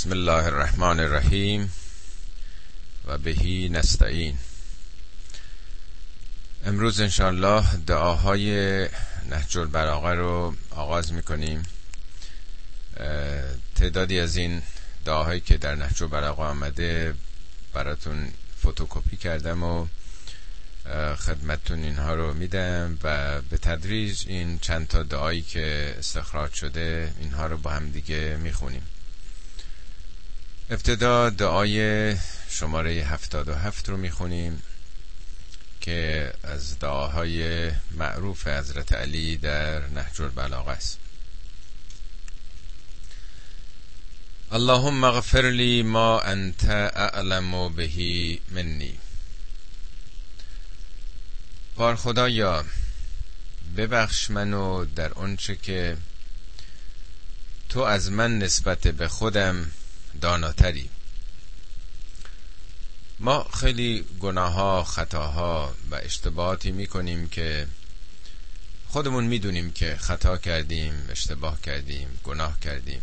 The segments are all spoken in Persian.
بسم الله الرحمن الرحیم و بهی نستعین امروز انشاءالله دعاهای نهج البلاغه رو آغاز می‌کنیم. تعدادی از این دعاهایی که در نهج البلاغه آمده براتون فوتوکوپی کردم و خدمتتون اینها رو میدم و به تدریج این چند تا دعایی که استخراج شده اینها رو با هم دیگه می‌خونیم. ابتدا دعای شماره 77 رو می‌خونیم که از دعاهای معروف حضرت علی در نهج البلاغه است. اللهم اغفر لی ما انت اعلم بهی منی. بار خدایا ببخش منو در آنچه که تو از من نسبت به خودم داناتری. ما خیلی گناه ها خطاها و اشتباهاتی می‌کنیم که خودمون می‌دونیم که خطا کردیم اشتباه کردیم گناه کردیم.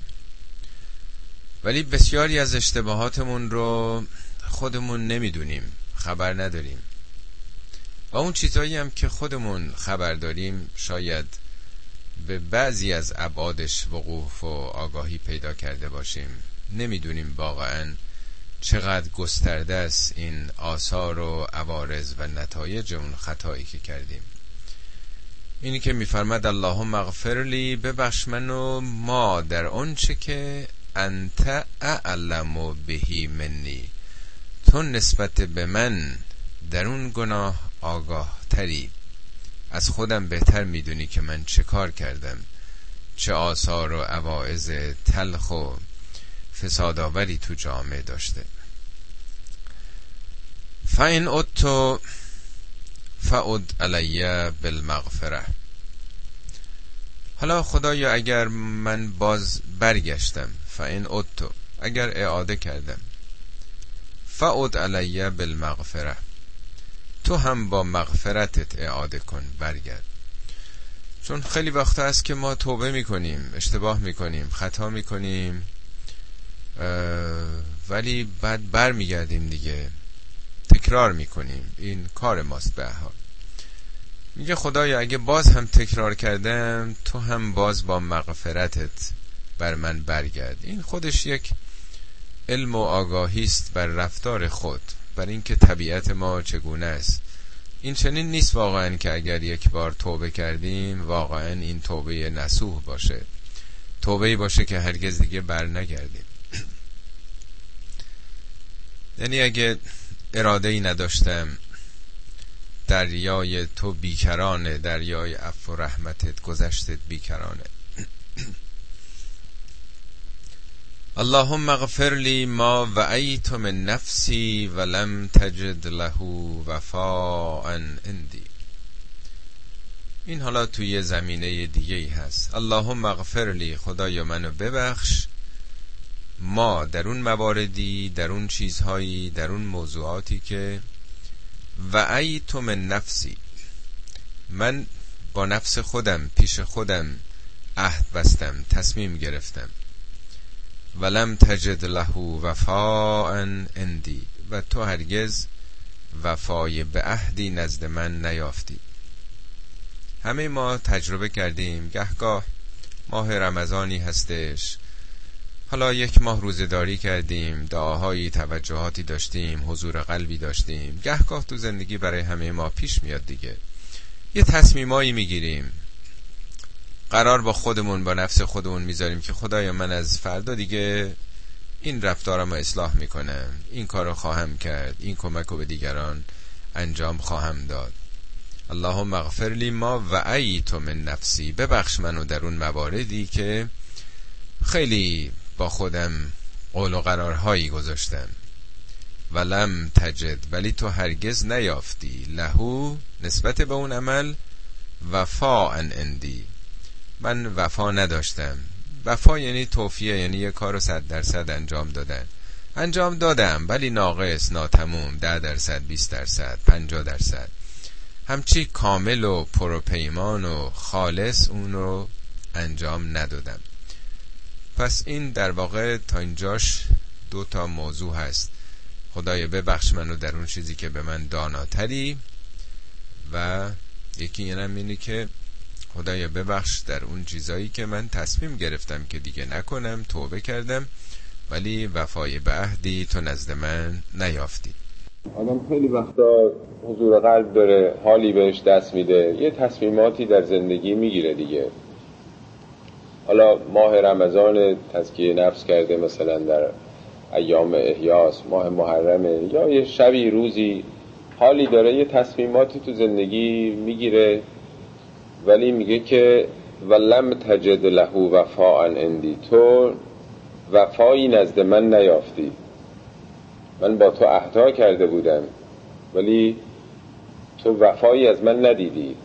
ولی بسیاری از اشتباهاتمون رو خودمون نمی‌دونیم خبر نداریم. و اون چیزهایی هم که خودمون خبر داریم شاید به بعضی از ابعادش وقوف و آگاهی پیدا کرده باشیم. نمی‌دونیم واقعا چقدر گسترده است این آثار و عوارض و نتایج اون خطایی که کردیم. اینی که میفرمد اللهم اغفر لی ببخش منو ما در آنچه که انت اعلم بهی منی. تو نسبت به من در اون گناه آگاه تری از خودم بهتر می‌دونی که من چه کار کردم. چه آثار و عوائز تلخ و فسادآوری تو جامعه داشته. فاین اتو فعد علیه بالمغفره حالا خدایا اگر من باز برگشتم فاین اتو اگر اعاده کردم فعد علیه بالمغفره تو هم با مغفرتت اعاده کن برگرد. چون خیلی وقت است که ما توبه می‌کنیم اشتباه می‌کنیم خطا می‌کنیم. ولی بعد بر میگردیم دیگه. تکرار می‌کنیم. این کار ماست به حال. میگه خدایا اگه باز هم تکرار کردم تو هم باز با مغفرتت بر من برگرد. این خودش یک علم و آگاهی است بر رفتار خود بر اینکه طبیعت ما چگونه است. این چنین نیست واقعا که اگر یک بار توبه کردیم واقعا این توبه نسوح باشه. توبه باشه که هرگز دیگه بر نگردیم یعنی اگه اراده ای نداشتم دریای تو بیکرانه دریای عفو و رحمتت گذشتت بیکرانه. اللهم اغفر لی ما وعیت من نفسی ولم تجد له وفاء اندی این حالا توی زمینه دیگه ای هست. اللهم اغفر لی خدایا منو ببخش. ما در اون مواردی در اون چیزهایی در اون موضوعاتی که وعیت من نفسی من با نفس خودم پیش خودم عهد بستم تصمیم گرفتم. ولم تجد له وفاء اندی و تو هرگز وفای به عهدی نزد من نیافتی. همه ما تجربه کردیم گهگاه ماه رمضانی هستش. حالا یک ماه روزداری کردیم دعاهایی توجهاتی داشتیم حضور قلبی داشتیم. گهگاه تو زندگی برای همه ما پیش میاد دیگه. یه تصمیمایی می‌گیریم. قرار با خودمون با نفس خودمون می‌ذاریم که خدایا من از فردا دیگه این رفتارم اصلاح می‌کنم. این کارو خواهم کرد. این کمک رو به دیگران انجام خواهم داد. اللهم اغفر لی ما و من نفسی. ببخش منو در اون مواردی که خیلی با خودم قول و قرارهایی گذاشتم. ولم تجد ولی تو هرگز نیافتی. لهو نسبت به اون عمل وفا ان اندی من وفا نداشتم. وفا یعنی توفیه یعنی یه کار رو صد درصد انجام دادن. انجام دادم ولی ناقص ناتموم ده درصد بیست درصد پنجا درصد. همچی کامل و پروپیمان و خالص اون رو انجام ندادم. پس این در واقع تا اینجاش دو تا موضوع هست. خدای ببخش منو در اون چیزی که به من داناتری و یکی اینم اینه که خدایا ببخش در اون چیزایی که من تصمیم گرفتم که دیگه نکنم توبه کردم ولی وفای به عهدی تو نزد من نیافتی. آدم خیلی وقتا حضور قلب داره حالی بهش دست میده یه تصمیماتی در زندگی می‌گیره دیگه. حالا ماه رمضان تزکیه نفس کرده مثلا در ایام احیاس ماه محرمه یا یه شبی روزی حالی داره یه تصمیماتی تو زندگی می‌گیره ولی میگه که ولم تجد له وفاء اندی تو وفایی نزد من نیافتی. من با تو اهدا کرده بودم ولی تو وفایی از من ندیدی.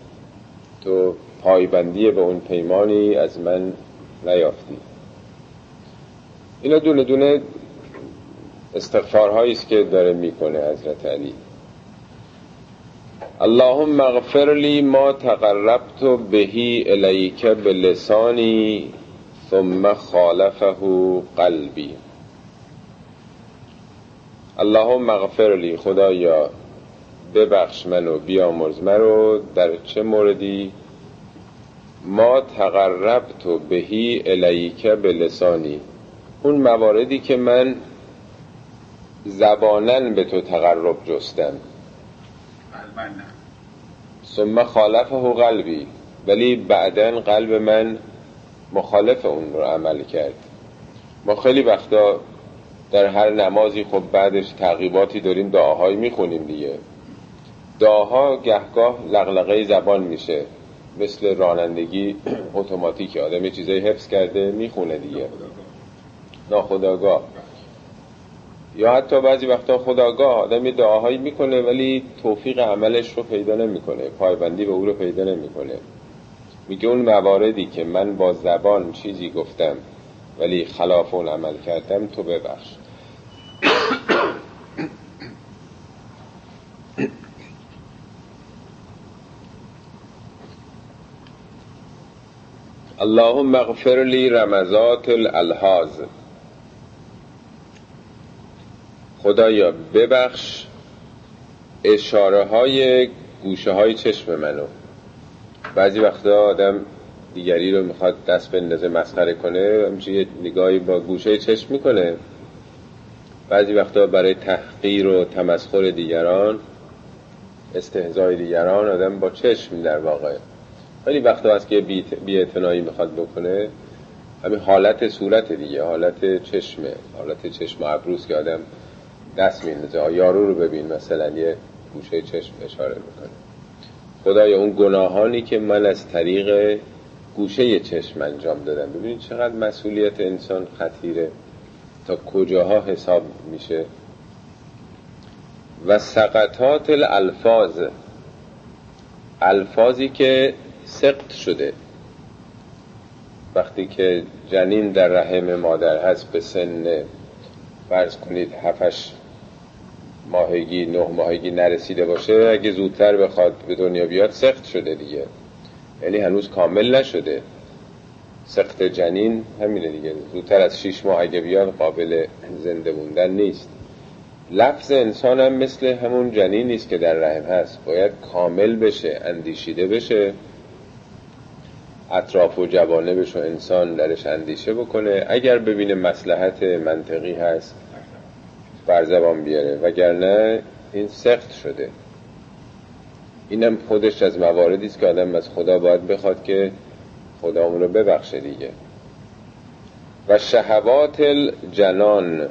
تو پایبندی به اون پیمانی از من نیافتی. اینا دونه دونه استغفارهایی است که داره می‌کنه حضرت علی. اللهم اغفر لی ما تقربت بهی الیک بلسانی ثم خالفه قلبی. اللهم اغفر لی خدایا ببخش منو بیامرز منو در چه موردی؟ ما تقربت بهی الیک بلسانی. اون مواردی که من زبانن به تو تقرب جستم. ثم خالفه قلبی. ولی بعدا قلب من مخالف اون رو عمل کرد. ما خیلی وقتا در هر نمازی خب بعدش تعقیباتی داریم دعاهایی می‌خونیم دیگه. دعاها گهگاه لغلقه زبان میشه. مثل رانندگی اتوماتیک آدم یه چیزایی حفظ کرده می‌خونه دیگه. ناخداگاه یا حتی بعضی وقتا خداگاه آدم یه دعاهایی می‌کنه ولی توفیق عملش رو پیدا نمی‌کنه. پایبندی به او رو پیدا نمی‌کنه. میگه اون مواردی که من با زبان چیزی گفتم ولی خلاف اون عمل کردم تو ببخش. اللهم اغفر لی رمزات الالحاظ خدایا ببخش اشاره های گوشه های چشم منو. بعضی وقتا آدم دیگری رو می‌خواد دست بندازه مسخره کنه همچنین یه نگاهی با گوشه چشم می‌کنه. بعضی وقتا برای تحقیر و تمسخر دیگران استهزای دیگران آدم با چشم در واقع. خیلی وقتا هست که بی می‌خواد بکنه. همین حالت صورت دیگه حالت چشمه حالت چشم عبروس که آدم دست میندازه. یارو رو ببین مثلا یه گوشه چشم اشاره می‌کنه. خدایا اون گناهانی که من از طریق گوشه چشم انجام دادم. ببینید چقدر مسئولیت انسان خطیره. تا کجاها حساب میشه؟ و سقطات الالفاظ. الفاظی که سقط شده. وقتی که جنین در رحم مادر هست به سن فرض کنید هفش ماهگی نه ماهگی نرسیده باشه اگه زودتر بخواد به دنیا بیاد سخت شده دیگه. یعنی هنوز کامل نشده. سخت جنین همینه دیگه. زودتر از شیش ماه اگه بیاد قابل زنده موندن نیست. لفظ انسان هم مثل همون جنین نیست که در رحم هست. باید کامل بشه اندیشیده بشه. اطراف و جوانه بشه انسان درش اندیشه بکنه. اگر ببینه مسلحت منطقی هست بر زبان بیاره. وگرنه این سخت شده. اینم خودش از مواردی است که آدم از خدا باید بخواد که خدا اون رو ببخشه دیگه. و شهوات الجنان.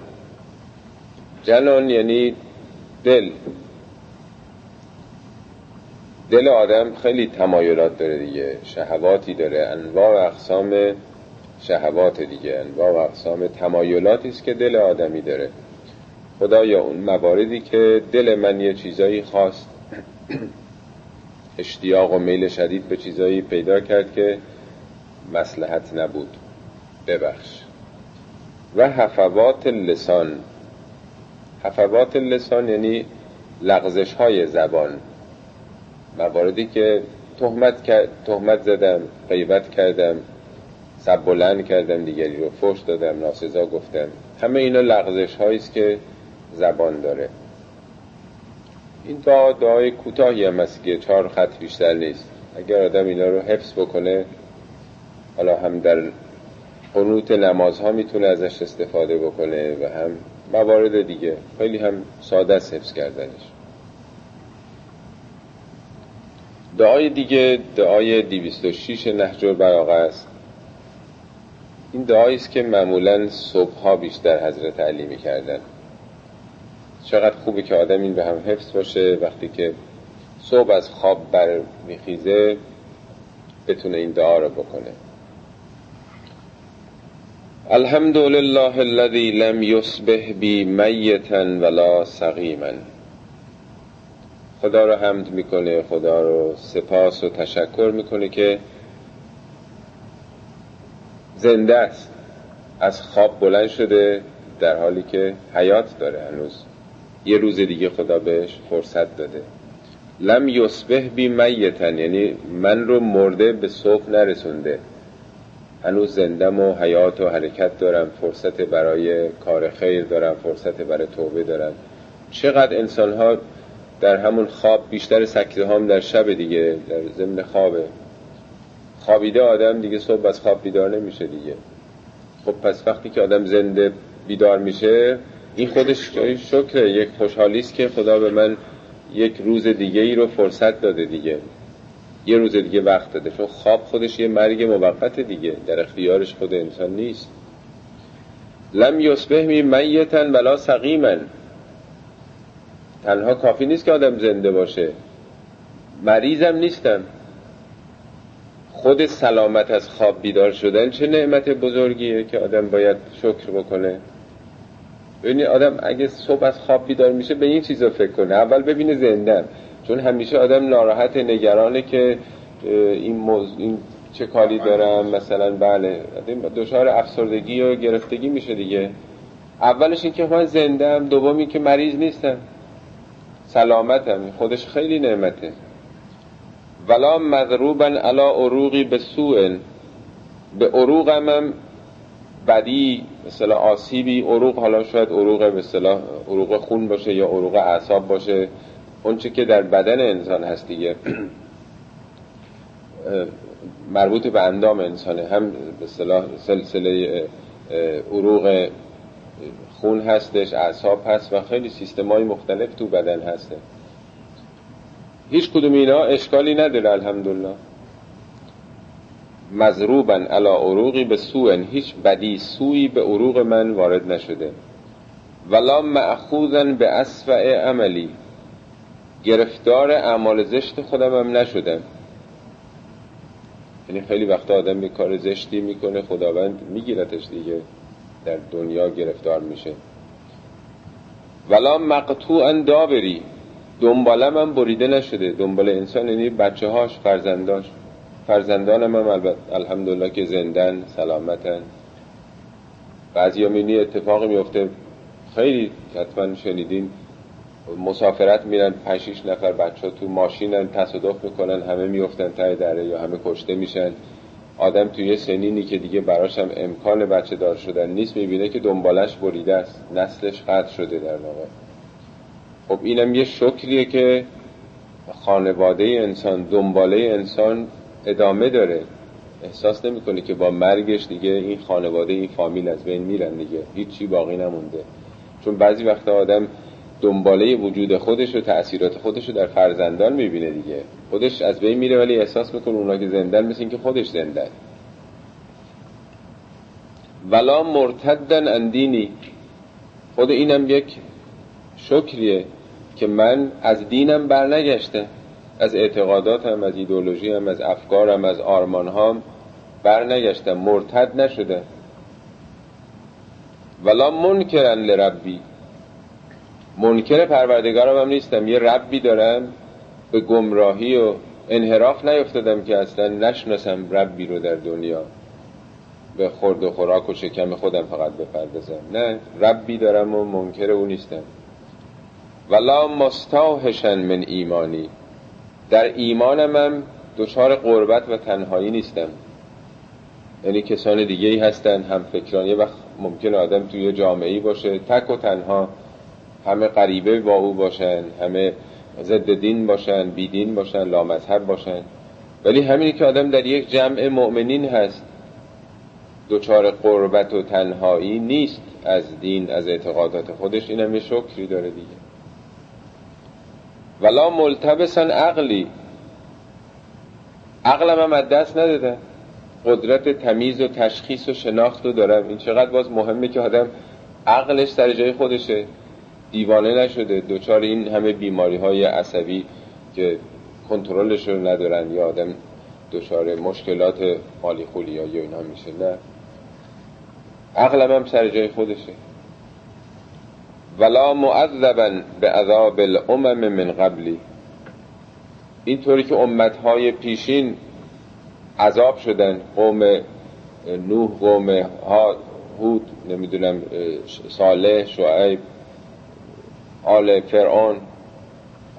جنان یعنی دل. دل آدم خیلی تمایلات داره دیگه. شهواتی داره. انواع و اقسام شهوات دیگه. انواع و اقسام تمایلاتی است که دل آدمی داره. خدایا اون مواردی که دل من یه چیزایی خواست اشتیاق و میل شدید به چیزایی پیدا کرد که مسلحت نبود. ببخش. و حفوات لسان. حفوات لسان یعنی لغزش های زبان. مواردی که تهمت, تهمت زدم غیبت کردم سب بلند کردم دیگری رو فش دادم ناسزا گفتم. همه اینا لغزش است که زبان داره. این دعا دعای کوتاهی هم است که چهار خط بیشتر نیست. اگر آدم اینا رو حفظ بکنه حالا هم در قنوت نمازها می‌تونه ازش استفاده بکنه و هم موارد دیگه. خیلی هم ساده است حفظ کردنش. دعای دیگه دعای 206 نهج البلاغه است. این دعایی است که معمولا صبحها بیشتر حضرت علی می‌کردن چقدر خوبه که آدم این به هم حفظ باشه. وقتی که صبح از خواب بر میخیزه بتونه این دعا رو بکنه. الحمد لله لم يصبح بی ولا سقیما خدا رو حمد می‌کنه خدا رو سپاس و تشکر می‌کنه که زنده است. از خواب بلند شده در حالی که حیات داره هنوز. یه روز دیگه خدا بهش فرصت داده. لم یصبح بی میتن یعنی من رو مرده به صبح نرسونده. هنوز زندم و حیات و حرکت دارم فرصت برای کار خیر دارم فرصت برای توبه دارم. چقدر انسان ها در همون خواب بیشتر سکته هم در شب دیگه در ضمن خوابه خوابیده آدم دیگه صبح از خواب بیدار نمیشه دیگه. خب پس وقتی که آدم زنده بیدار میشه این خودش شکره. یک خوشحالی است که خدا به من یک روز دیگه ای رو فرصت داده دیگه. یه روز دیگه وقت داده. چون خواب خودش یه مرگ موقت دیگه. در اختیارش خود انسان نیست. لم یصبح می میتن ولا سقیمن تنها کافی نیست که آدم زنده باشه. مریضم نیستم. خود سلامت از خواب بیدار شدن چه نعمت بزرگیه که آدم باید شکر بکنه؟ ببینید آدم اگه صبح از خواب بیدار میشه به این چیزا فکر کنه. اول ببینه زندم. چون همیشه آدم ناراحت نگرانه که این, موز... این چه کاری دارم؟ مثلا بله دچار افسردگی و گرفتگی میشه دیگه. اولش این که من زندم دومی که مریض نیستم. سلامتم خودش خیلی نعمته. ولا مضروبا علا عروقی به سوء به عروقم هم بدی مثلا آسیبی. عروق حالا شاید عروق مثلا عروق خون باشه یا عروق اعصاب باشه. اونچه که در بدن انسان هست دیگه. مربوط به اندام انسانه. هم به سلسله عروق خون هستش اعصاب هست و خیلی سیستم های مختلف تو بدن هسته. هیچ کدوم اینا اشکالی نداره الحمدلله. مضروبا علا عروقی به سوء هیچ بدی سوی به عروق من وارد نشده. ولا معخوذا به اسفع عملی. گرفتار اعمال زشت خودم هم نشدم. یعنی خیلی وقتا آدم یه کار زشتی می‌کنه خداوند میگیرتش دیگه. در دنیا گرفتار میشه. ولا مقطوعا دابری دنبالم هم بریده نشده. دنبال انسان یعنی بچه هاش فرزنداش. فرزندانم هم البته الحمدلله که زندن سلامتن. بعضی می اتفاقی میفته. خیلی حتما شنیدین. مسافرت میرن پنج نفر بچه ها تو ماشینن تصادف می‌کنن همه میفتن تای دره یا همه کشته میشن. آدم توی یه سنینی که دیگه براش هم امکان بچه دار شدن نیست می‌بینه که دنبالش بریده است. نسلش قطع شده در واقع. خب اینم یه شکریه که خانواده انسان دنباله انسان ادامه داره. احساس نمی‌کنه که با مرگش دیگه این خانواده این فامیل از بین میرن دیگه. هیچی باقی نمونده. چون بعضی وقت آدم دنباله وجود خودش و تأثیرات خودش رو در فرزندان می‌بینه دیگه. خودش از بین میره ولی احساس می‌کنه اونا که زندن مثل که خودش زندن ولا مرتدن اندینی خود اینم یک شکریه که من از دینم برنگشته از اعتقاداتم از ایدولوژیم از افکارم از آرمانهام برنگشتم. مرتد نشده ولا منکرن لربی منکر پروردگارم هم نیستم. یه ربی دارم به گمراهی و انحراف نیفتادم که اصلا نشناسم ربی رو در دنیا. به خورد و خوراک و شکم خودم فقط بپردازم. نه ربی دارم و منکر او نیستم. ولا مستاهشن من ایمانی. در ایمانم هم دچار قربت و تنهایی نیستم. یعنی کسان دیگه ای هستن هم فکران. یه وقت ممکن آدم توی جامعه ای باشه تک و تنها همه غریبه با او باشن همه ضد دین باشن بیدین باشن لامذهب باشن. ولی همینی که آدم در یک جمع مؤمنین هست دچار قربت و تنهایی نیست از دین از اعتقادات خودش. اینم یه شکری داره دیگه. ولا ملتبسن عقلی. عقلم هم از دست نداده. قدرت تمیز و تشخیص و شناخت رو دارم. این چقدر باز مهمه که آدم عقلش سر جای خودشه. دیوانه نشده. دوچار این همه بیماری های عصبی که کنترلش رو ندارن یا آدم دچار مشکلات مالی خولی یا اینا میشه. نه. عقلم هم سر جای خودشه. ولا معذبا به عذاب الامم من قبلی اینطوری که امتهای پیشین عذاب شدن. قوم نوح قوم هود نمی‌دونم صالح شعیب آل فرعون.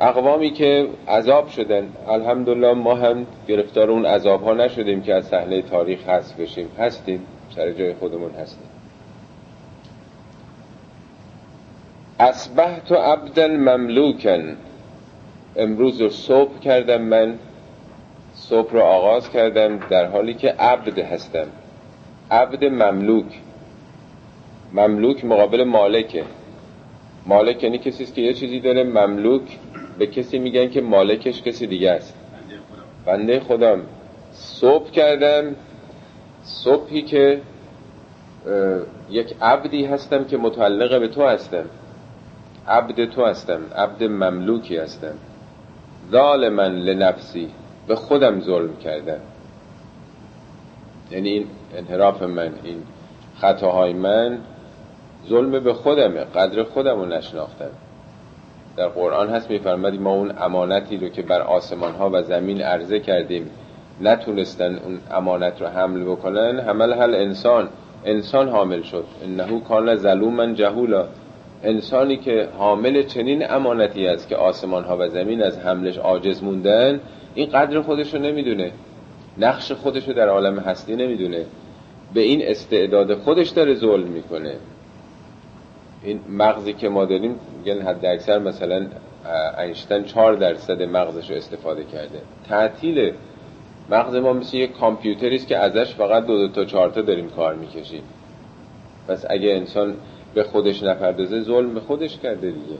اقوامی که عذاب شدن. الحمدلله ما هم گرفتار اون عذاب ها نشدیم که از صحنه تاریخ هست بشیم. هستیم. سر جای خودمون هستیم. اصبحت عبدا مملوکن. امروز رو صبح کردم من. صبح رو آغاز کردم در حالی که عبد هستم. عبد مملوک. مملوک مقابل مالکه. مالک یعنی کسی که یه چیزی داره مملوک به کسی میگن که مالکش کسی دیگه است. بنده خودم. صبح کردم صبحی که یک عبدی هستم که متعلق به تو هستم. عبد تو هستم عبد مملوکی هستم. ظالما لنفسی به خودم ظلم کردم. یعنی این انحراف من این خطاهای من ظلم به خودمه قدر خودم رو نشناختم. در قرآن هست میفرمادی ما اون امانتی رو که بر آسمان ها و زمین عرضه کردیم نتونستن اون امانت رو حمل بکنن. حمل هل انسان انسان حامل شد. انهو کان ظلوما جهولا. انسانی که حامل چنین امانتی است که آسمان ها و زمین از حملش عاجز موندن این قدر خودش رو نمی‌دونه. نقش خودش رو در عالم هستی نمی‌دونه. به این استعداد خودش داره ظلم می‌کنه. این مغزی که ما داریم میگن حد اکثر مثلا اینشتن چهار درصد مغزش رو استفاده کرده. تعطیل مغز ما مثل یک کامپیوتری است که ازش فقط دو, دو تا چهار تا داریم کار می‌کشیم. پس اگه انسان به خودش نپردازه ظلم به خودش کرده دیگه.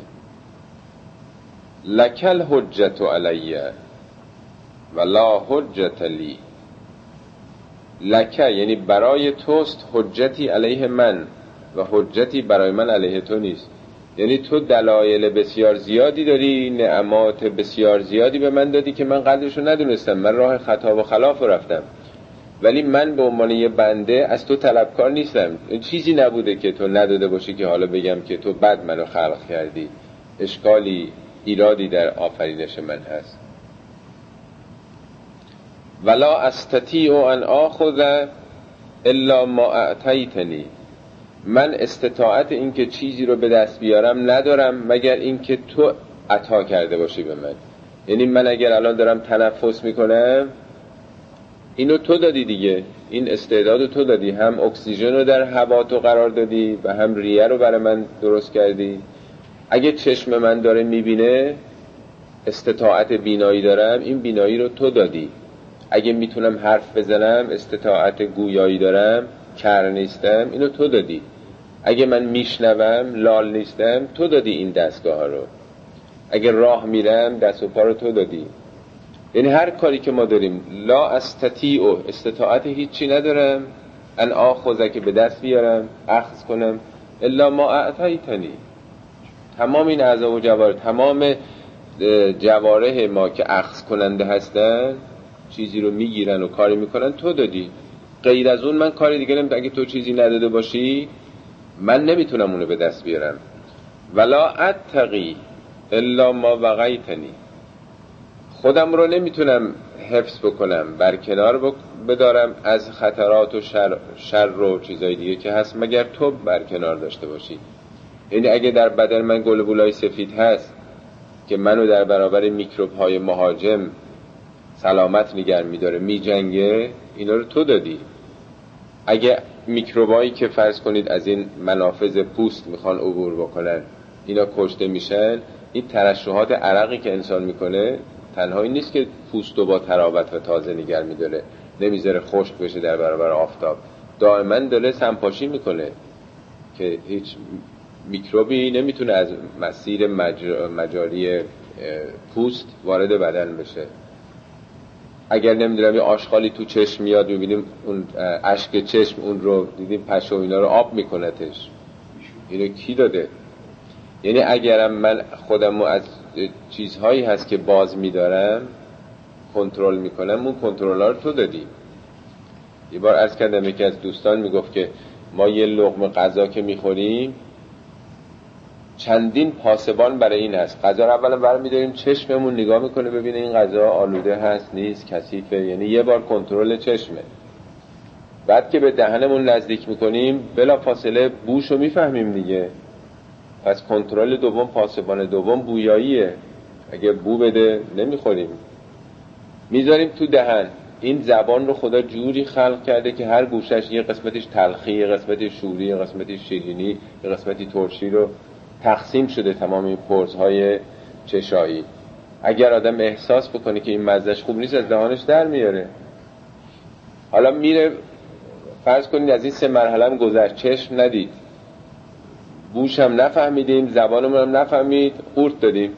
لکل حجت علیه و لا حجت لی. لکه یعنی برای توست حجتی علیه من. و حجتی برای من علیه تو نیست. یعنی تو دلایل بسیار زیادی داری نعمات بسیار زیادی به من دادی که من قدرشو ندونستم. من راه خطا و خلاف رفتم. ولی من به عنوان یه بنده از تو طلبکار نیستم. چیزی نبوده که تو نداده باشی که حالا بگم که تو بد منو خلق کردی. اشکالی ایرادی در آفرینش من هست. ولا استطیع ان آخذ الا ما اعطیتنی. من استطاعت اینکه چیزی رو به دست بیارم ندارم مگر اینکه تو عطا کرده باشی به من. یعنی من اگر الان دارم تنفس می‌کنم اینو تو دادی دیگه. این استعداد تو دادی. هم اکسیژن رو در هوا تو قرار دادی و هم ریه رو برای من درست کردی. اگه چشم من داره می‌بینه استطاعت بینایی دارم این بینایی رو تو دادی. اگه می‌تونم حرف بزنم استطاعت گویایی دارم کر نیستم اینو تو دادی. اگه من میشنوم لال نیستم تو دادی این دستگاه رو. اگه راه میرم دست و پا رو تو دادی. یعنی هر کاری که ما داریم لا استطیع استطاعت هیچی ندارم. ان آخوزه که به دست بیارم اخذ کنم. الا ما اعطیتنی. تمام این اعضا و جواره تمام جواره ما که اخذ کننده هستن چیزی رو می‌گیرن و کاری می‌کنن تو دادی. غیر از اون من کاری دیگه نمی‌تونم اگه تو چیزی نداده باشی من نمی‌تونم اونو به دست بیارم. ولا اتقی الا ما وقیتنی. خودم رو نمی‌تونم حفظ بکنم برکنار بدارم از خطرات و شر, شر و چیزای دیگه که هست مگر تو برکنار داشته باشی. یعنی اگه در بدن من گل بولای سفید هست که منو در برابر میکروب های مهاجم سلامت نگر میداره میجنگه اینا رو تو دادی. اگه میکروبایی که فرض کنید از این منافذ پوست می‌خوان عبور بکنن اینا کشته میشن این ترشحات عرقی که انسان می‌کنه تنهایی نیست که پوست رو با تراوت و تازه نگر میداره. نمی‌ذاره خشک بشه در برابر آفتاب. دائما داره سنپاشی می‌کنه که هیچ میکروبی نمی‌تونه از مسیر مجاری پوست وارد بدن بشه. اگر نمی‌دونم یه آشغالی تو چشم میاد می‌بینیم اون اشک چشم اون رو دیدیم پشه و اینا رو آب میکنتش اینو کی داده؟ یعنی اگرم من خودم از چیزهایی هست که باز میدارم کنترل می‌کنم اون کنترل رو تو دادی. یه بار از کردم یکی از دوستان می‌گفت که ما یه لغم غذا که می‌خوریم چندین پاسبان برای این هست غذا رو اولا برمیداریم چشممون نگاه می‌کنه ببینه این غذا آلوده هست نیست کثیفه یعنی یه بار کنترل چشمه. بعد که به دهنمون نزدیک می‌کنیم بلا فاصله بوش رو می‌فهمیم دیگه. پس کنترل دوم پاسبان دوم بویاییه. اگه بو بده نمی‌خوریم. می‌ذاریم تو دهن. این زبان رو خدا جوری خلق کرده که هر گوشش یه قسمتش تلخی یه قسمتش شوری یه قسمتش شیرینی یه قسمتی ترشی رو تقسیم شده تمام این پرزهای چشایی. اگر آدم احساس بکنه که این مزدش خوب نیست از دهانش در میاره. حالا میره فرض کنید از این سه مرحله هم گذشت چشم ندید. بوش هم نفهمیدیم زبانمون هم نفهمید قورت دادیم.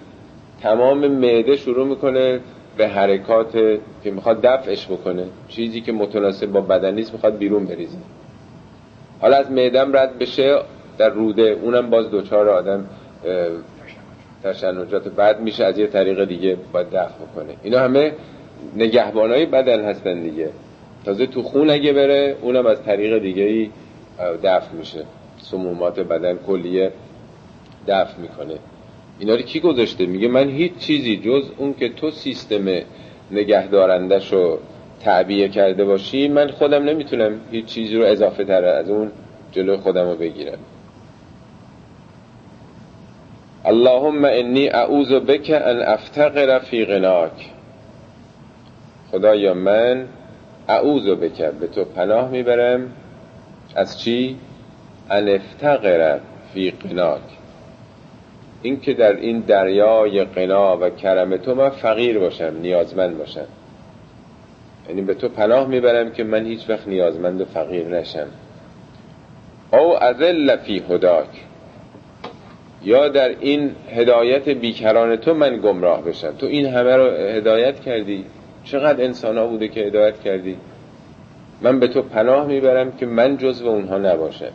تمام معده شروع می‌کنه به حرکات که می‌خواد دفعش بکنه. چیزی که متناسب با بدن نیست می‌خواد بیرون بریزه. حالا از معدم رد بشه در روده اونم باز دوچار آدم تشنجات بعد میشه از یه طریق دیگه باید دفع بکنه. اینا همه نگهبانای بدن هستن دیگه. تازه تو خون اگه بره اونم از طریق دیگه ای دفع میشه. سمومات بدن کلیه دفع می‌کنه. اینا رو کی گذاشته؟ میگه من هیچ چیزی جز اون که تو سیستم نگهدارندش رو تعبیه کرده باشی من خودم نمی‌تونم هیچ چیزی رو اضافه تر از اون جلو خودم رو بگیرم. اللهم انی اعوذ بک ان افتقر فی غناک. خدایا من اعوذ بک به تو پناه می‌برم. از چی؟ ان افتقر فی غناک. این که در این دریای قنا و کرم تو من فقیر باشم نیازمند باشم. یعنی به تو پناه می‌برم که من هیچ وقت نیازمند و فقیر نشم. او ازل فی هداک. یا در این هدایت بیکران تو من گمراه بشم؟ تو این همه رو هدایت کردی؟ چقدر انسان ها بوده که هدایت کردی؟ من به تو پناه می‌برم که من جزو اونها نباشم.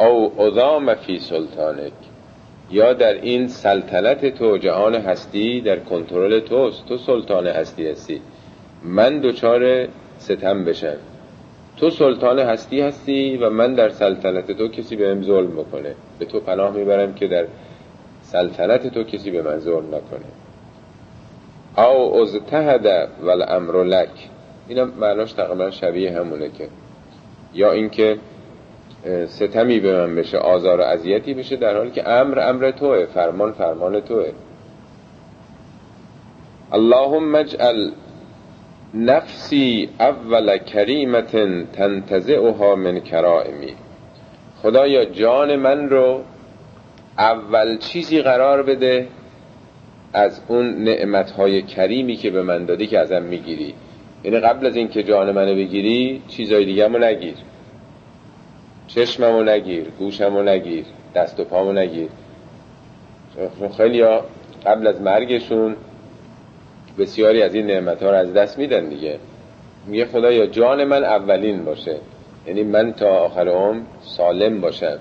او اضام فی سلطانک. یا در این سلطنت تو جهان هستی در کنترل توست. تو سلطان هستی هستی. من دچار ستم بشم. تو سلطان هستی هستی و من در سلطنت تو کسی بهم ظلم بکنه. به تو پناه می‌برم که در سلطنت تو کسی به من ظلم نکنه. او ازتهد والامر لک. اینا معناش تقریبا شبیه همونه که. یا اینکه ستمی به من بشه آزار و اذیتی بشه در حالی که امر امر توه فرمان فرمان توه. اللهم اجعل نفسی اول کریمت تنتزعها من کرائمی. خدایا جان من رو اول چیزی قرار بده از اون نعمتهای کریمی که به من دادی که ازم می‌گیری. یعنی قبل از اینکه جان منو بگیری چیزای دیگه نگیر. چشممو نگیر گوشمو نگیر دست و پامو نگیر. خیلی ها قبل از مرگشون بسیاری از این نعمت ها رو از دست میدن دیگه. میگه خدایا جان من اولین باشه. یعنی من تا آخر عمر سالم باشم.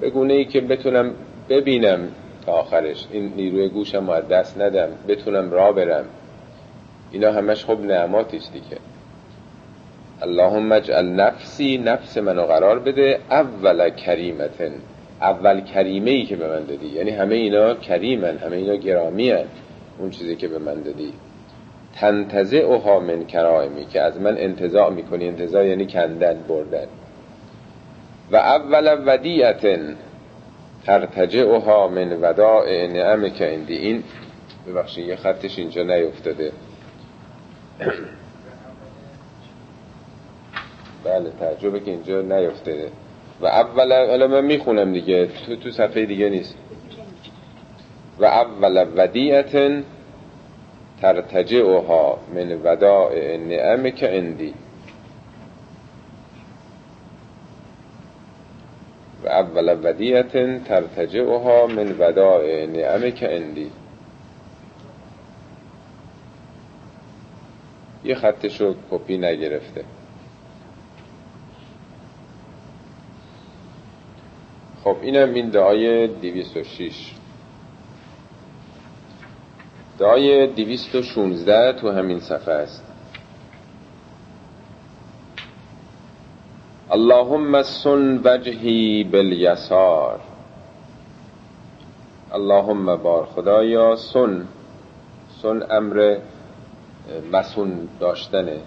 به گونه ای که بتونم ببینم تا آخرش. این نیروی گوشم از دست ندم. بتونم را برم. اینا همش خب نعماتیست دیگه. اللهم اجعل نفسی نفس منو قرار بده اول کریمتن. اول کریمه ای که به من دادی. یعنی همه اینا کریمن همه اینا گرامی هن. اون چیزی که به من دادی. تنتزه اوها من کرائمی که از من انتظاع می‌کنی. انتظاع یعنی کندن بردن. و اول ودیعتن ترتجه اوها من وداع نعم که اندی این ببخشید یه خطش اینجا نیفتاده. بله تعجبه که اینجا نیفتده و اولا حالا من می‌خونم دیگه. تو تو صفحه دیگه نیست. و اول ودیعت ترتجعها من وداع نعم که اندی و اول ودیعت ترتجعها من وداع نعم که اندی یه خطشو کپی نگرفته. خب اینم این دعای 206 دعای 216 تو همین صفحه است. اللهم سن وجهی بالیسار. اللهم بار خدایا سن. سن امر مسون داشتنه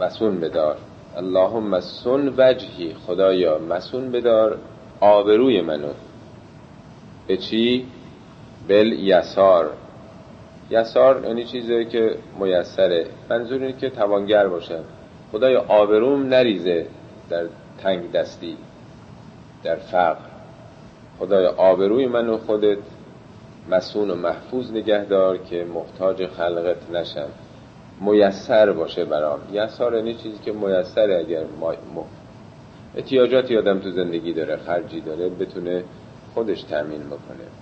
مسون بدار. اللهم سن وجهی خدایا مسون بدار. آبروی منو. به چی؟ بل یسار. یسار یعنی چیزی که میسره. منظور اینه که توانگر باشم خدایا آبروم نریزه در تنگ دستی در فقر. خدایا آبروی منو خودت مسون و محفوظ نگهدار که محتاج خلقت نشم. میسر باشه برام. یسار یعنی چیزی که میسره اگر ما... احتیاجاتی آدم تو زندگی داره خرجی داره بتونه خودش تأمین بکنه.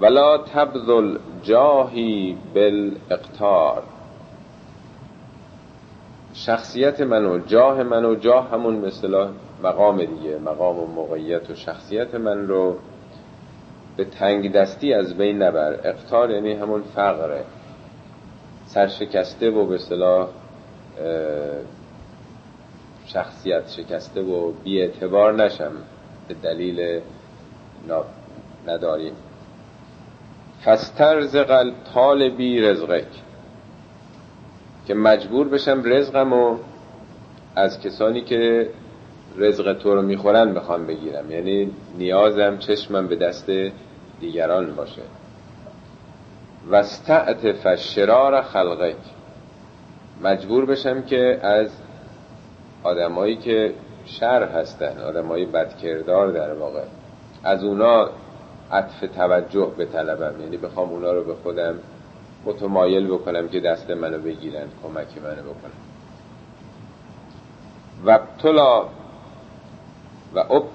ولا تبذل جاهی بالاقتار. شخصیت منو جاه منو جاه همون مثلا مقام دیگه مقام و موقعیت و شخصیت من رو به تنگ دستی از بین نبر. اقتار یعنی همون فقره. سرشکسته و به صلاح شخصیت شکسته و بی اعتبار نشم. به دلیل نداریم. فسترزق طالبی رزقک. که مجبور بشم رزقم و از کسانی که رزق تو رو می‌خورن بخوام بگیرم. یعنی نیازم چشمم به دست دیگران باشه. و استعتف شرار خلقک. مجبور بشم که از آدمایی که شر هستن آدمایی بدکردار در واقع. از اونا عطف توجه به طلبم. یعنی بخوام اونا رو به خودم متمایل بکنم که دست منو بگیرن کمک منو بکنن. و ابتلا و اب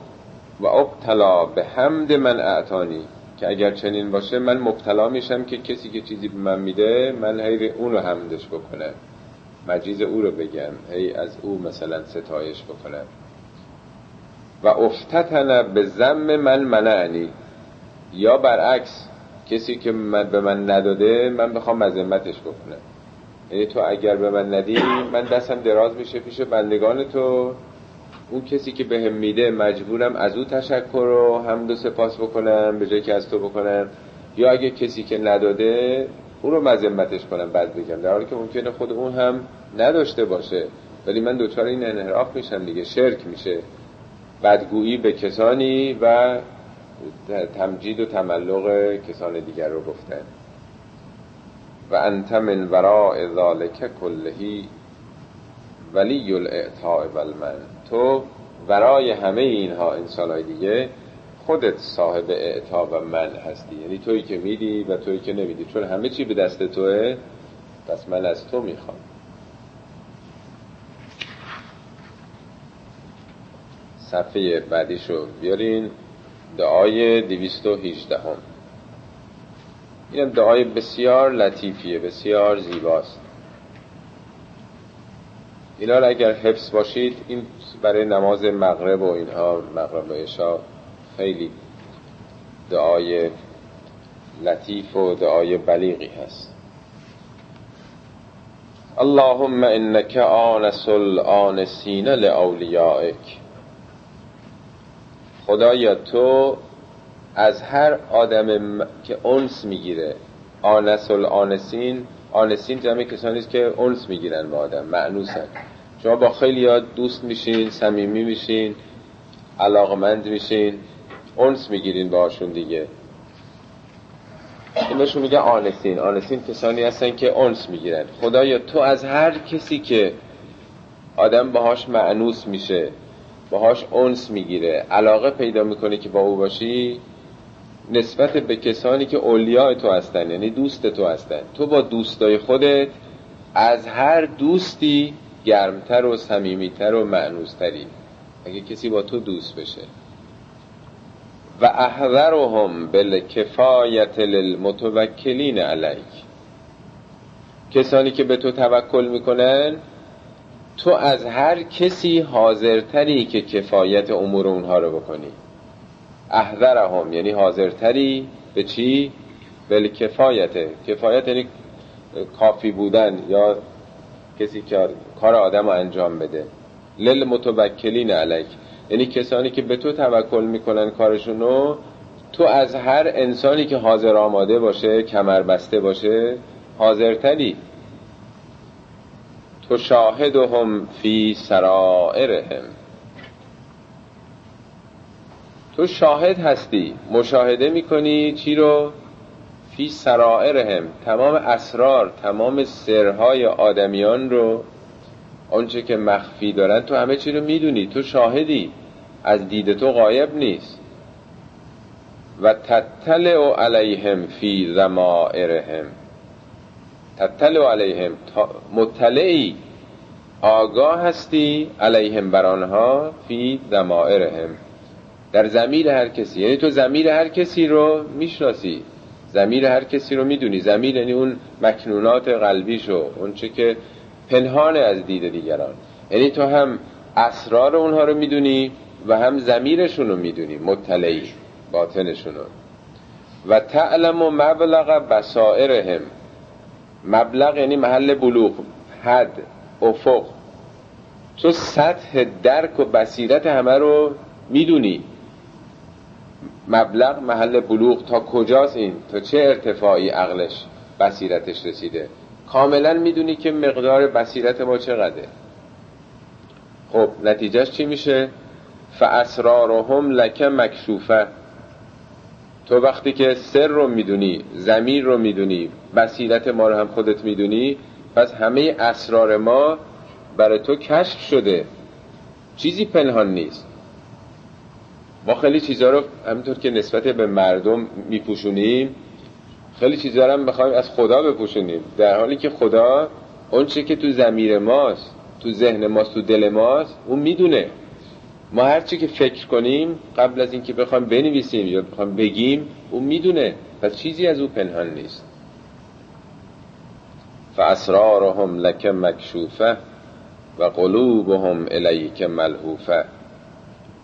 و ابتلا به حمد من اعتانی که اگر چنین باشه من مبتلا میشم که کسی که چیزی به من میده من هی اون رو حمدش بکنم. مجیز او رو بگم هی از او مثلا ستایش بکنم. و افتتن به زم من منعنی. یا برعکس کسی که من به من نداده من بخوام مذمتش بکنم. یعنی تو اگر به من ندی من دستم دراز میشه پیش بندگان تو. اون کسی که بهم به میده مجبورم از او تشکر و حمد و سپاس بکنم به جای که از تو بکنم. یا اگه کسی که نداده اون رو مذمتش کنم بعد بگم. در حالی که ممکنه خود اون هم نداشته باشه. ولی من دوچار این انحراف میشم دیگه شرک میشه. بدگویی به کسانی و تمجید و تملق کسان دیگر رو گفتن و انت من وراء ذالک کلهی ولی الاعطاء والمن تو ورای همه اینها انسانهای دیگه خودت صاحب اعطا و من هستی. یعنی تویی که میدی و تویی که نمیدی. چون همه چی به دست توه پس من از تو می‌خوام. صفحه بعدیشو بیارین. دعای دویست و هم این دعای بسیار لطیفیه بسیار زیباست. اینا رو اگر حفظ باشید این برای نماز مغرب و اینها مغرب و عشا خیلی دعای لطیف و دعای بلیغی هست. اللهم انك آنس الآنسین لأولیائک. خدایا تو از هر آدم که انس می‌گیره آنس الآنسین آنسین جمعی کسانی که اونس می‌گیرن با آدم معنوسن شما با خیلی ها دوست میشین صمیمی میشین علاقمند میشین اونس می‌گیرین باشون دیگه. این بهشون میگه آنسین. آنسین کسانی هستن که اونس می‌گیرن. خدایا تو از هر کسی که آدم باهاش معنوس میشه باهاش اونس می‌گیره. علاقه پیدا می‌کنه که با او باشی نسبت به کسانی که اولیاء تو هستن یعنی دوست تو هستن. تو با دوستای خودت از هر دوستی گرمتر و صمیمیتر و معنوستری. اگه کسی با تو دوست بشه. و احذرهم بالکفایت للمتوکلین علیک. کسانی که به تو توکل می‌کنن تو از هر کسی حاضرتری که کفایت امور اونها رو بکنی. احذرهم یعنی حاضرتری به چی؟ بالکفایت کفایت. یعنی کافی بودن یا کسی که کار آدم رو انجام بده. لل متوکلین علیک. یعنی کسانی که به تو توکل می‌کنن کارشونو تو از هر انسانی که حاضر آماده باشه کمر بسته باشه حاضرتری. تو شاهدهم فی سرائرهم. تو شاهد هستی مشاهده می‌کنی چی رو؟ فی سرائرهم. تمام اسرار تمام سرهای آدمیان رو آنچه که مخفی دارن تو همه چی رو می‌دونی. تو شاهدی. از دید تو غایب نیست. و تطلع علیهم فی ضمائرهم. تطلع علیهم. مطلعی آگاه هستی علیهم بر آنها فی ضمائرهم. در زمیر هر کسی. یعنی تو زمیر هر کسی رو می‌شناسی. زمیر هر کسی رو می‌دونی. زمیر یعنی اون مکنونات قلبیشو اون چه که پنهان از دید دیگران. یعنی تو هم اسرار اونها رو می‌دونی و هم زمیرشون رو می‌دونی. مطلعی باطنشون رو. و تعلم و مبلغ بسائرهم مبلغ یعنی محل بلوغ حد افق. تو سطح درک و بصیرت همه رو می‌دونی. مبلغ محل بلوغ. تا کجاست این؟ تا چه ارتفاعی عقلش بصیرتش رسیده؟ کاملا می‌دونی که مقدار بصیرت ما چقدره. خب نتیجهش چی میشه؟ فاسرارهم لک مکشوفه. تو وقتی که سر رو می‌دونی زمیر رو می‌دونی بصیرت ما رو هم خودت می‌دونی پس همه اسرار ما برای تو کشف شده. چیزی پنهان نیست. ما خیلی چیزها رو همینطور که نسبت به مردم میپوشونیم خیلی چیزها رو هم بخوایم از خدا بپوشونیم. در حالی که خدا اون که تو زمیر ماست تو ذهن ماست تو دل ماست اون می‌دونه. ما هر چی که فکر کنیم قبل از اینکه بخوایم بنویسیم یا بخوایم بگیم اون می‌دونه. پس چیزی از او پنهان نیست. فاسرارهم لک مکشوفه و قلوبهم الیک ملهوفه.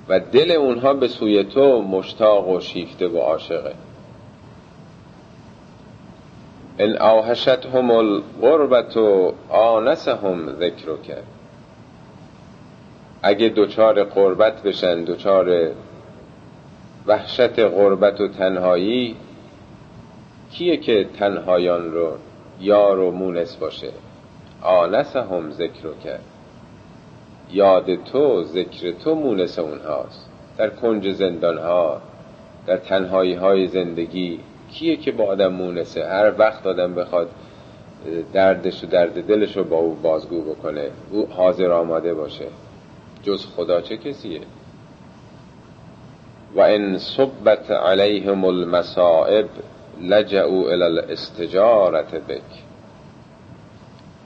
و دل اونها به سوی تو مشتاق و شیفته و عاشقه. ان الغربت و آنسهم ذکرک. اگه دوچار قربت بشن دوچار وحشت قربت و تنهایی کیه که تنهایان رو یار و مونس باشه؟ آنسهم ذکر کرد یاد تو ذکر تو مونس اونهاست. در کنج زندان ها در تنهایی های زندگی کیه که با آدم مونسه؟ هر وقت آدم بخواد دردش و درد دلش رو با او بازگو بکنه او حاضر آماده باشه. جز خدا چه کسیه؟ و ان صبت علیهم المصائب لجعوا الى الاستجارت بک.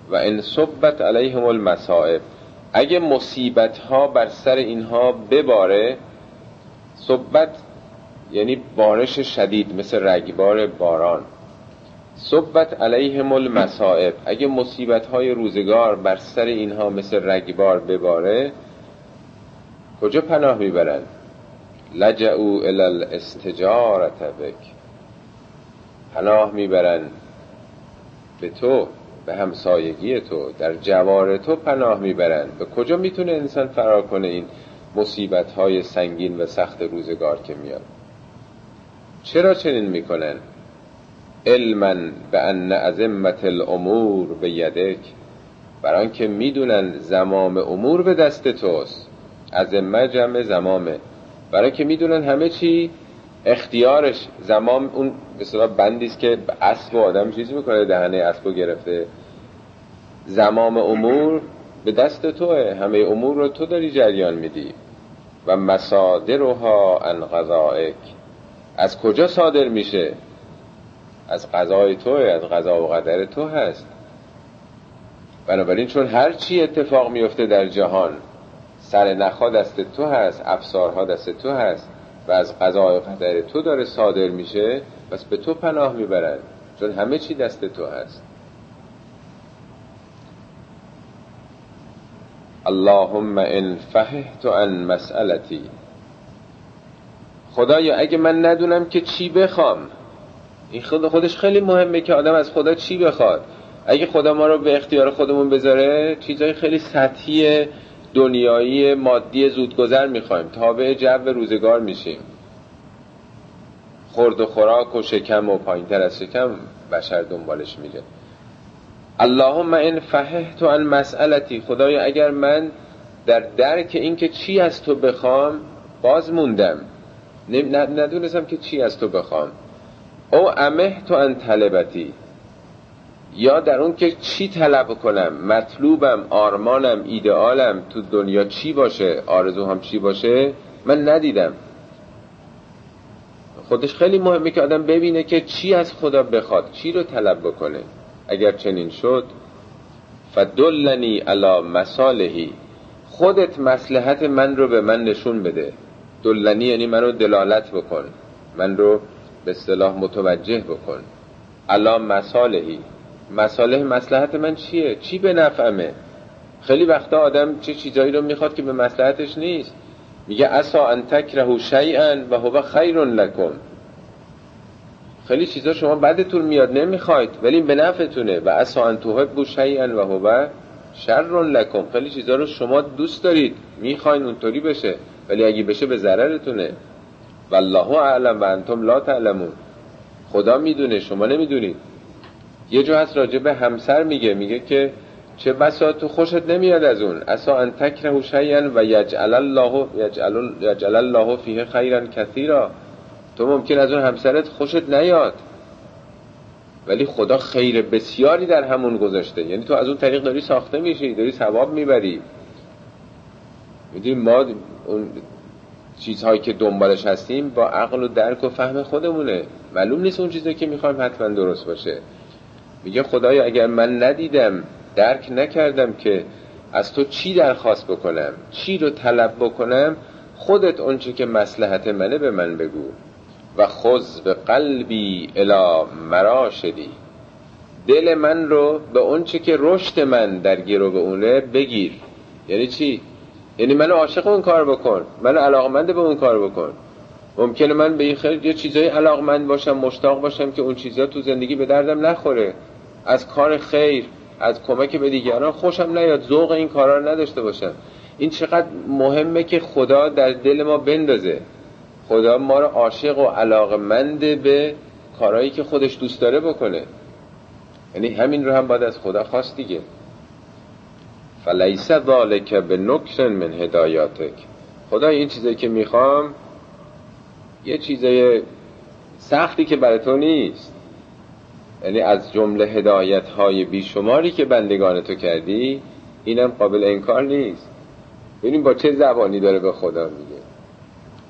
و ان صبت علیهم المصائب اگه مصیبت ها بر سر اینها بباره صبت یعنی بارش شدید مثل رگبار باران. صبت علیهم المصائب اگه مصیبت های روزگار بر سر اینها مثل رگبار بباره کجا پناه می‌برن لجعو الى الاستجارت بک. پناه می‌برن به تو به همسایگی تو. در جوار تو پناه می‌برن به کجا می‌تونه انسان فرار کنه این مصیبت های سنگین و سخت روزگار که میاد؟ چرا چنین می‌کنن؟ علما به ان عظمت الامور به یدک. بران که می‌دونن زمام امور به دست توست. عظمه جمع زمامه. برای که می‌دونن همه چی اختیارش زمام اون به بندی است که اسب و آدم چیزی می‌کنه دهنه اسب گرفته. زمام امور به دست توه. همه امور رو تو داری جریان میدی. و مصادرها ان از کجا صادر میشه؟ از قضای توه از قضا و قدر تو هست. بنابراین چون هر چی اتفاق میفته در جهان سر نخا دست تو هست افسارها دست تو هست و از قضای قدر تو داره صادر میشه پس به تو پناه می‌برن چون همه چی دست تو هست. اللهم ان فهمت عن مسئلتی خدایا اگه من ندونم که چی بخوام این خود خودش خیلی مهمه که آدم از خدا چی بخواد. اگه خدا ما رو به اختیار خودمون بذاره چیزای خیلی سطحی دنیایی مادی زودگذر می‌خوایم. تابع جو روزگار میشیم. خورد و خوراک و شکم و پایینتر از شکم بشر دنبالش میره اللهم این فهه تو ان مسئلتی. خدایا اگر من در درک اینکه چی از تو بخوام باز موندم. ندونستم که چی از تو بخوام. او امه تو ان طلبتی. یا در اون که چی طلب کنم؟ مطلوبم آرمانم ایدئالم تو دنیا چی باشه؟ آرزو هم چی باشه؟ من ندیدم. خودش خیلی مهمه که آدم ببینه که چی از خدا بخواد چی رو طلب بکنه. اگر چنین شد فدلنی علی مصالحی. خودت مسلحت من رو به من نشون بده. دلنی یعنی منو دلالت بکن. من رو به اصطلاح متوجه بکن. علا مصالحی. مصالح مسلحت من چیه؟ چی به نفعمه؟ خیلی وقتا آدم چه چیزایی رو می‌خواد که به مسلحتش نیست. میگه اسا ان تکرهو شیئا و هو خیر لکم. خیلی چیزا شما بدتون میاد نمی‌خواید ولی به نفعتونه. و اسا ان تحبوا شیئا و هو شر لکم. خیلی چیزا رو شما دوست دارید. می‌خواین اونطوری بشه ولی اگه بشه به ضررتونه. والله اعلم و انتم لا تعلمون. خدا می‌دونه شما نمی‌دونید. یه جا هست راجع به همسر میگه میگه که چه بسا تو خوشت نمیاد از اون. اسا ان تکره شیئا و یجعل الله یجعل, یجعل الله فیه خیرا کثیرا. تو ممکن از اون همسرت خوشت نیاد. ولی خدا خیر بسیاری در همون گذاشته. یعنی تو از اون طریق داری ساخته میشی داری ثواب می‌بری. می‌دونی ما اون چیزهایی که دنبالش هستیم با عقل و درک و فهم خودمونه. معلوم نیست اون چیزی که می‌خوایم حتما درست باشه. میگه خدایا اگر من ندیدم درک نکردم که از تو چی درخواست بکنم چی رو طلب بکنم خودت اونچه که مسلحت منه به من بگو. و خوز به قلبی الا مراشدی. دل من رو به اونچه که رشد من در گیرو به اونه بگیر. یعنی چی؟ یعنی منو عاشق اون کار بکن منو علاقمند به اون کار بکن. ممکنه من به این خیلی یه چیزای علاقمند باشم مشتاق باشم که اون چیزا تو زندگی به دردم نخوره. از کار خیر از کمک به دیگران خوشم نیاد ذوق این کارا رو نداشته باشم. این چقدر مهمه که خدا در دل ما بندازه. خدا ما رو عاشق و علاقمند به کارهایی که خودش دوست داره بکنه. یعنی همین رو هم باید از خدا خواست دیگه. فلیس ذالک به نکر من هدایاتک. خدا این چیزایی که می‌خوام یه چیزای سختی که برای تو نیست. یعنی از جمله هدایت های بیشماری که بندگان تو کردی اینم قابل انکار نیست. ببینیم با چه زبانی داره به خدا میگه.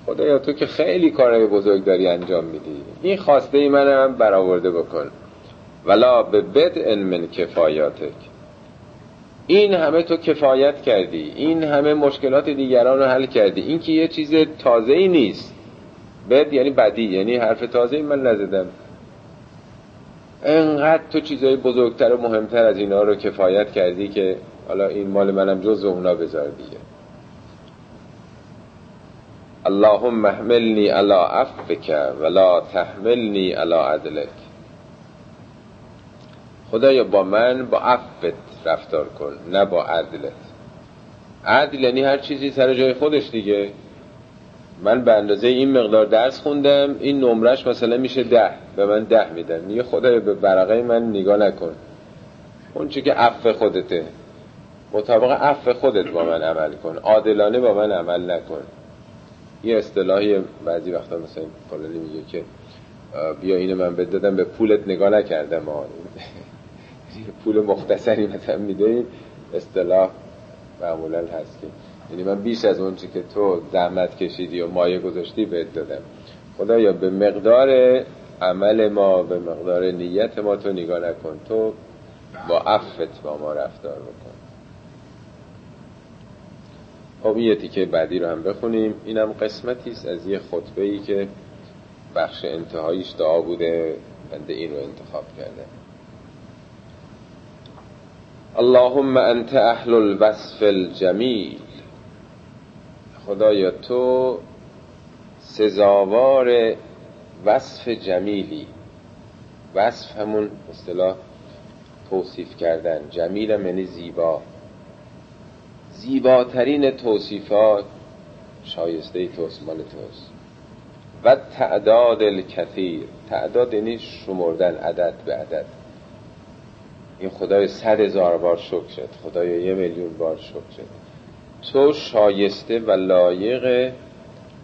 خدایا تو که خیلی کارهای بزرگ داری انجام میدی. این خواسته ای منم برآورده بکن. ولا به بدء من کفایاتک. این همه تو کفایت کردی. این همه مشکلات دیگران رو حل کردی. این که یه چیز تازه ای نیست. بد یعنی بدی یعنی حرف تازه من نزدم. انقدر تو چیزهای بزرگتر و مهمتر از اینا رو کفایت کردی که حالا این مال منم جز اونا بذار دیگه. اللهم احملنی علی عفوک ولا تحملنی علی عدلک. خدایا با من با عفت رفتار کن نه با عدلت. عدل یعنی هر چیزی سر جای خودش دیگه. من به اندازه این مقدار درس خوندم این نمرش مثلا میشه ده به من ده میدن میگه خدایا به برقه من نگاه نکن. اون چی که عفو خودته. مطابق عفو خودت با من عمل کن. عادلانه با من عمل نکن. یه اصطلاحی بعضی وقتا مثلا فلانی میگه که بیا اینو من بدادم به پولت نگاه نکردم. پول مختصری مثلا میده اصطلاح معمولا هست که. یعنی من بیش از اون که تو زحمت کشیدی و مایه گذاشتی بهت دادم. خدایا به مقدار عمل ما به مقدار نیت ما تو نگاه نکن. تو با عفت با ما رفتار بکن. خب این که بعدی رو هم بخونیم. اینم قسمتی است از یه خطبه ای که بخش انتهاییش دعا بوده. بنده این رو انتخاب کرده. اللهم انت اهل الوصف الجمیل. خدایا تو سزاوار وصف جمیلی وصف همون اصطلاح توصیف کردن. جمیل یعنی زیبا. زیباترین توصیفات شایسته توست مال توست. و تعداد الکثیر. تعداد یعنی شمردن عدد به عدد. این خدای صد هزار بار شکر شد. خدای یه میلیون بار شکر شد. تو شایسته و لایق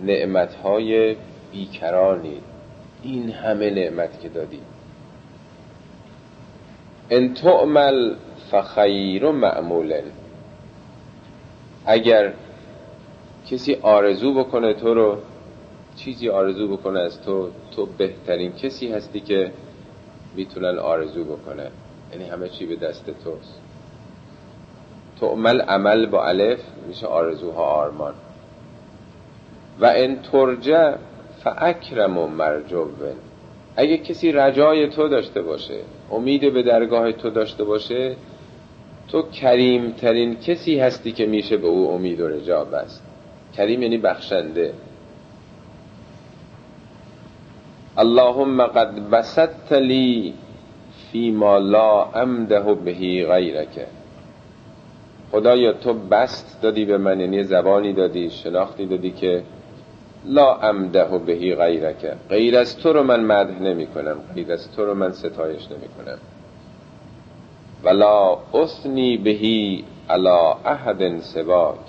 نعمتهای بیکرانی. این همه نعمت که دادی. ان تعمل فخیر و معمولن اگر کسی آرزو بکنه تو رو چیزی آرزو بکنه از تو تو بهترین کسی هستی که می‌تونن آرزو بکنه. یعنی همه چی به دست توست. تعمل عمل با الف میشه آرزوها آرمان. و ان ترجع فاکرم و مرجو اگه کسی رجای تو داشته باشه امید به درگاه تو داشته باشه تو کریم ترین کسی هستی که میشه به او امید و رجا بست. کریم یعنی بخشنده. اللهم قد بسطت لی فی ما لا امده بهی غیرک. خدایا تو بست دادی به من یعنی زبانی دادی شناختی دادی که لا امده بهی غیرک. غیر از تو رو من مدح نمی کنم غیر از تو رو من ستایش نمی کنم ولا اثنی بهی علا احد سواک.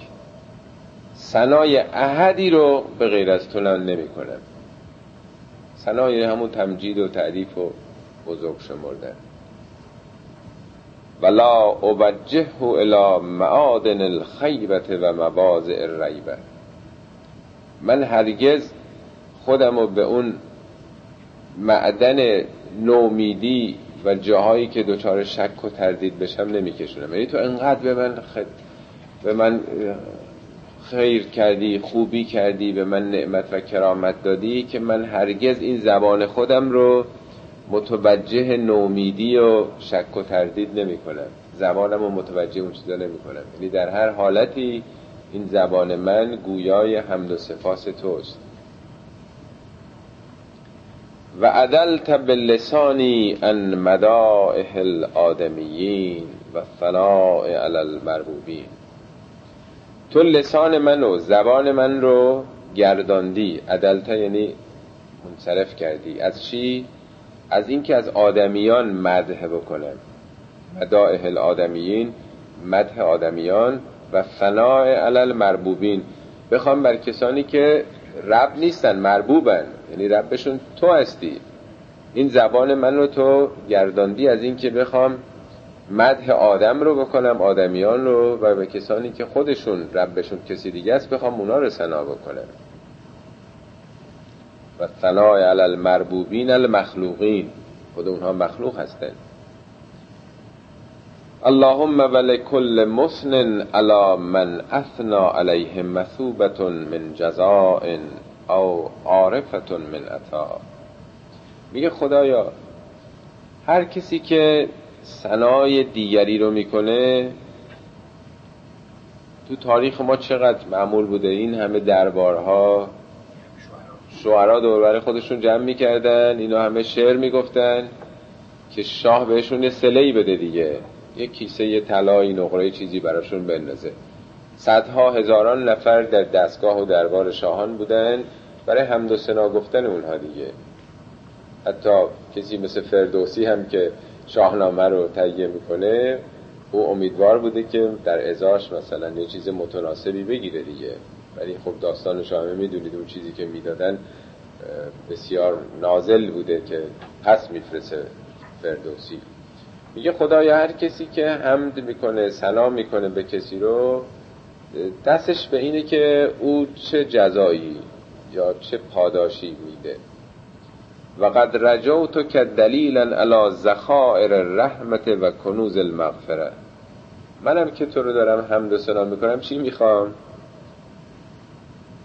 سنای احدی رو به غیر از تو نمی کنم سنای همون تمجید و تعریف و بزرگ شمردن. ولا اوجهه الى معادن الخیبت و مواضع الریبه. من هرگز خودم رو به اون معدن نومیدی و جاهایی که دچار شک و تردید بشم نمیکشونم. یعنی تو انقدر به من خد... به من خیر کردی خوبی کردی به من نعمت و کرامت دادی که من هرگز این زبان خودم رو متوجه نومیدی و شک و تردید نمی کنم. زبانم رو متوجه اون چیزا نمی کنم. یعنی در هر حالتی این زبان من گویای حمد و توست. و عدلت باللسانی ان مدائح الادمیین و ثناء علی المربوبین. تو لسان من و زبان من رو گرداندی. عدلت یعنی منصرف کردی. از چی؟ از اینکه از آدمیان مدح بکنم مدائح الادمیین مدح آدمیان و فناع علل مربوبین بخوام بر کسانی که رب نیستن مربوبن. یعنی ربشون تو هستی. این زبان من رو تو گرداندی از اینکه بخوام مدح آدم رو بکنم آدمیان رو و به کسانی که خودشون ربشون کسی دیگه است بخوام اونا رو سنا بکنم. و ثنای علی المربوبین المخلوقین. خود اونها مخلوق هستند. اللهم ولکل مسن علی من اثنا علیه مثوبت من جزاء او عارفت من عطا. میگه خدایا هر کسی که سنای دیگری رو می‌کنه تو تاریخ ما چقدر معمول بوده؟ این همه دربارها شعرا دوربر خودشون جمع می‌کردن اینا همه شعر می‌گفتن که شاه بهشون یه سلهی بده دیگه. یه کیسه یه طلای نقره چیزی براشون بندازه. صدها هزاران نفر در دستگاه و دربار شاهان بودن برای حمد و سنا گفتن اونها دیگه. حتی کسی مثل فردوسی هم که شاهنامه رو تهیه می‌کنه او امیدوار بوده که در ازاش مثلا یه چیز متناسبی بگیره دیگه. ولی خب داستان شاهنامه می‌دونید اون چیزی که می‌دادن بسیار نازل بوده که پس میفرسه فردوسی. میگه خدایا هر کسی که حمد می‌کنه سلام می‌کنه به کسی رو دستش به اینه که او چه جزایی یا چه پاداشی میده. و قد رجوت که دلیلا علی زخائر رحمت و کنوز المغفره منم که تو رو دارم حمد و سلام می‌کنم چی می‌خوام؟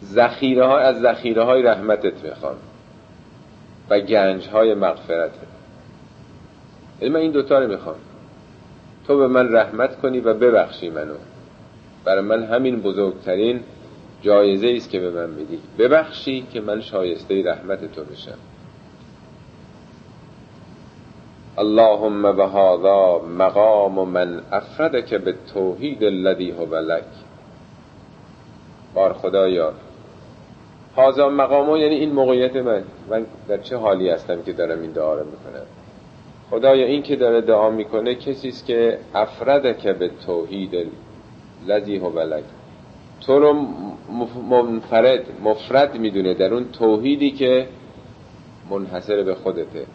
ذخیره های از ذخیره های رحمتت می‌خوام و گنج های مغفرتت. یعنی من این دوتا رو می‌خوام. تو به من رحمت کنی و ببخشی منو. برای من همین بزرگترین جایزه است که به من میدی. ببخشی که من شایسته رحمت تو بشم اللهم به هذا مقام من افردک به توحید الذی هو لک. بار خدایا هذا مقام یعنی این موقعیت من. من در چه حالی هستم که دارم این دعا رو می‌کنم؟ خدایا این که داره دعا می‌کنه کسی است که افردک به توحید الذی هو لک. تو رو منفرد مفرد می‌دونه در اون توحیدی که منحصر به خودته.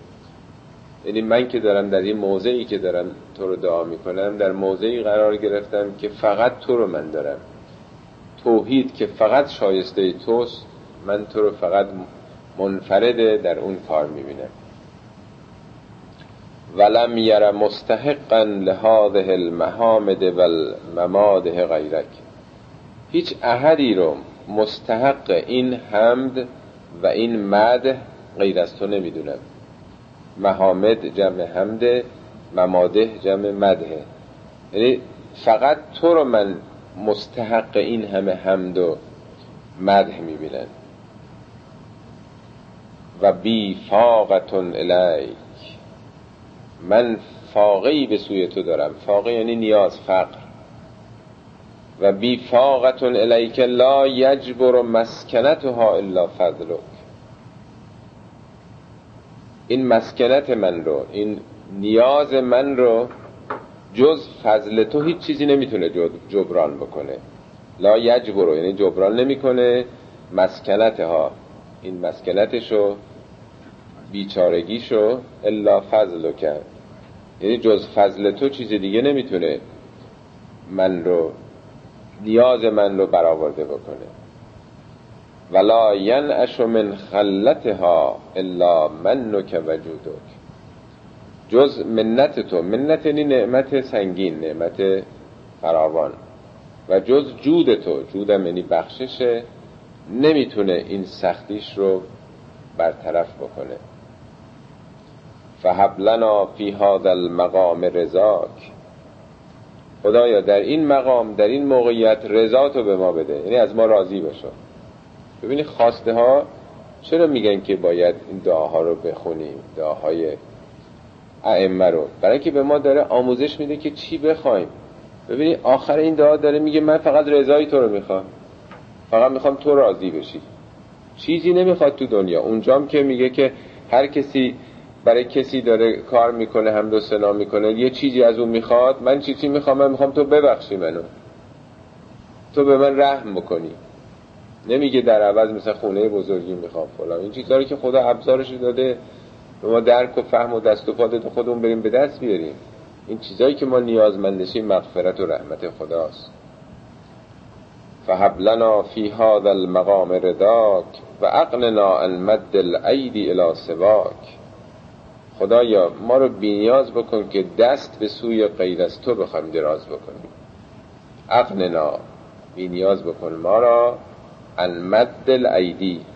یعنی من که دارم در این موضعی که دارم تو رو دعا می‌کنم در موضعی قرار گرفتم که فقط تو رو من دارم. توحید که فقط شایسته توست من تو رو فقط منفرده در اون کار می‌بینم. ولم یر مستحقا لهذه المحامد و المماده غیرک. هیچ احدی رو مستحق این حمد و این مد غیر از تو نمی‌دونم. محامد جمع حمد مماده جمع مده یعنی فقط تو رو من مستحق این همه حمد و مده می‌بینن و بی فاقتون الیک. من فاقی به سوی تو دارم. فاقه یعنی نیاز فقر. و بی فاقتون الیک لا یجبر مسکنتها الا فضلک. این مسکنت من رو این نیاز من رو جز فضل تو هیچ چیزی نمی‌تونه جبران بکنه. لا یجبرو یعنی جبران نمی‌کنه مسکنت ها این مسکنتشو بیچارگیشو الا فضل کرد یعنی جز فضل تو چیز دیگه نمی‌تونه من رو نیاز من رو برآورده بکنه. ولا ینعش من خلتها الا منک وجودک جز منت تو منت یعنی نعمت سنگین نعمت فراوان. و جز جود تو جودم یعنی بخششه. نمی‌تونه این سختیش رو برطرف بکنه. فهب لنا فی هذا المقام رضاک خدایا در این مقام در این موقعیت رضا تو به ما بده. یعنی از ما راضی بشو ببینی خواسته ها چرا میگن که باید این دعاها رو بخونیم؟ دعاهای ائمه رو. برای که به ما داره آموزش میده که چی بخوایم. ببینی آخر این دعا داره میگه من فقط رضای تو رو می‌خوام. فقط می‌خوام تو راضی بشی. چیزی نمی‌خواد تو دنیا. اونجام که میگه که هر کسی برای کسی داره کار می‌کنه هم دو سنا می‌کنه یه چیزی از اون می‌خواد من چیزی می‌خوام؟ من می‌خوام تو ببخشی منو. تو به من رحم بکنی. نمیگه در عوض مثل خونه بزرگی می‌خوام فلان. این چیزا که خدا ابزارش داده ما درک و فهم و دست و پا خودمون بریم به دست بیاریم. این چیزایی که ما نیازمندشیم مغفرت و رحمت خداست. فهب لنا فی هذا المقام رداک و اقننا عن مد الى سواک. خدایا ما رو بینیاز بکن که دست به سوی غیر از تو بخوایم دراز بکنیم. اقننا بینیاز بکن ما را. ان مد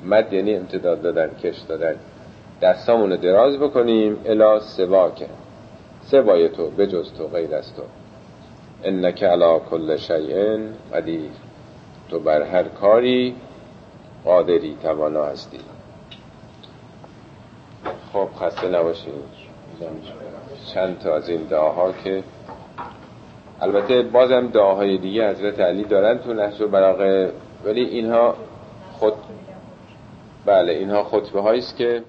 مد یعنی امتداد دادن کش دادن. دستامونو دراز بکنیم الا سواک. سوای تو بجز تو غیر از تو. انک علا کل شیء قدیر. تو بر هر کاری قادری توانا هستی. خب خسته نباشید چند تا از این دعاها که البته بازم دعاهای دیگه حضرت علی دارن تو نحش و ولی اینها خود بله اینها خطبه هاییست که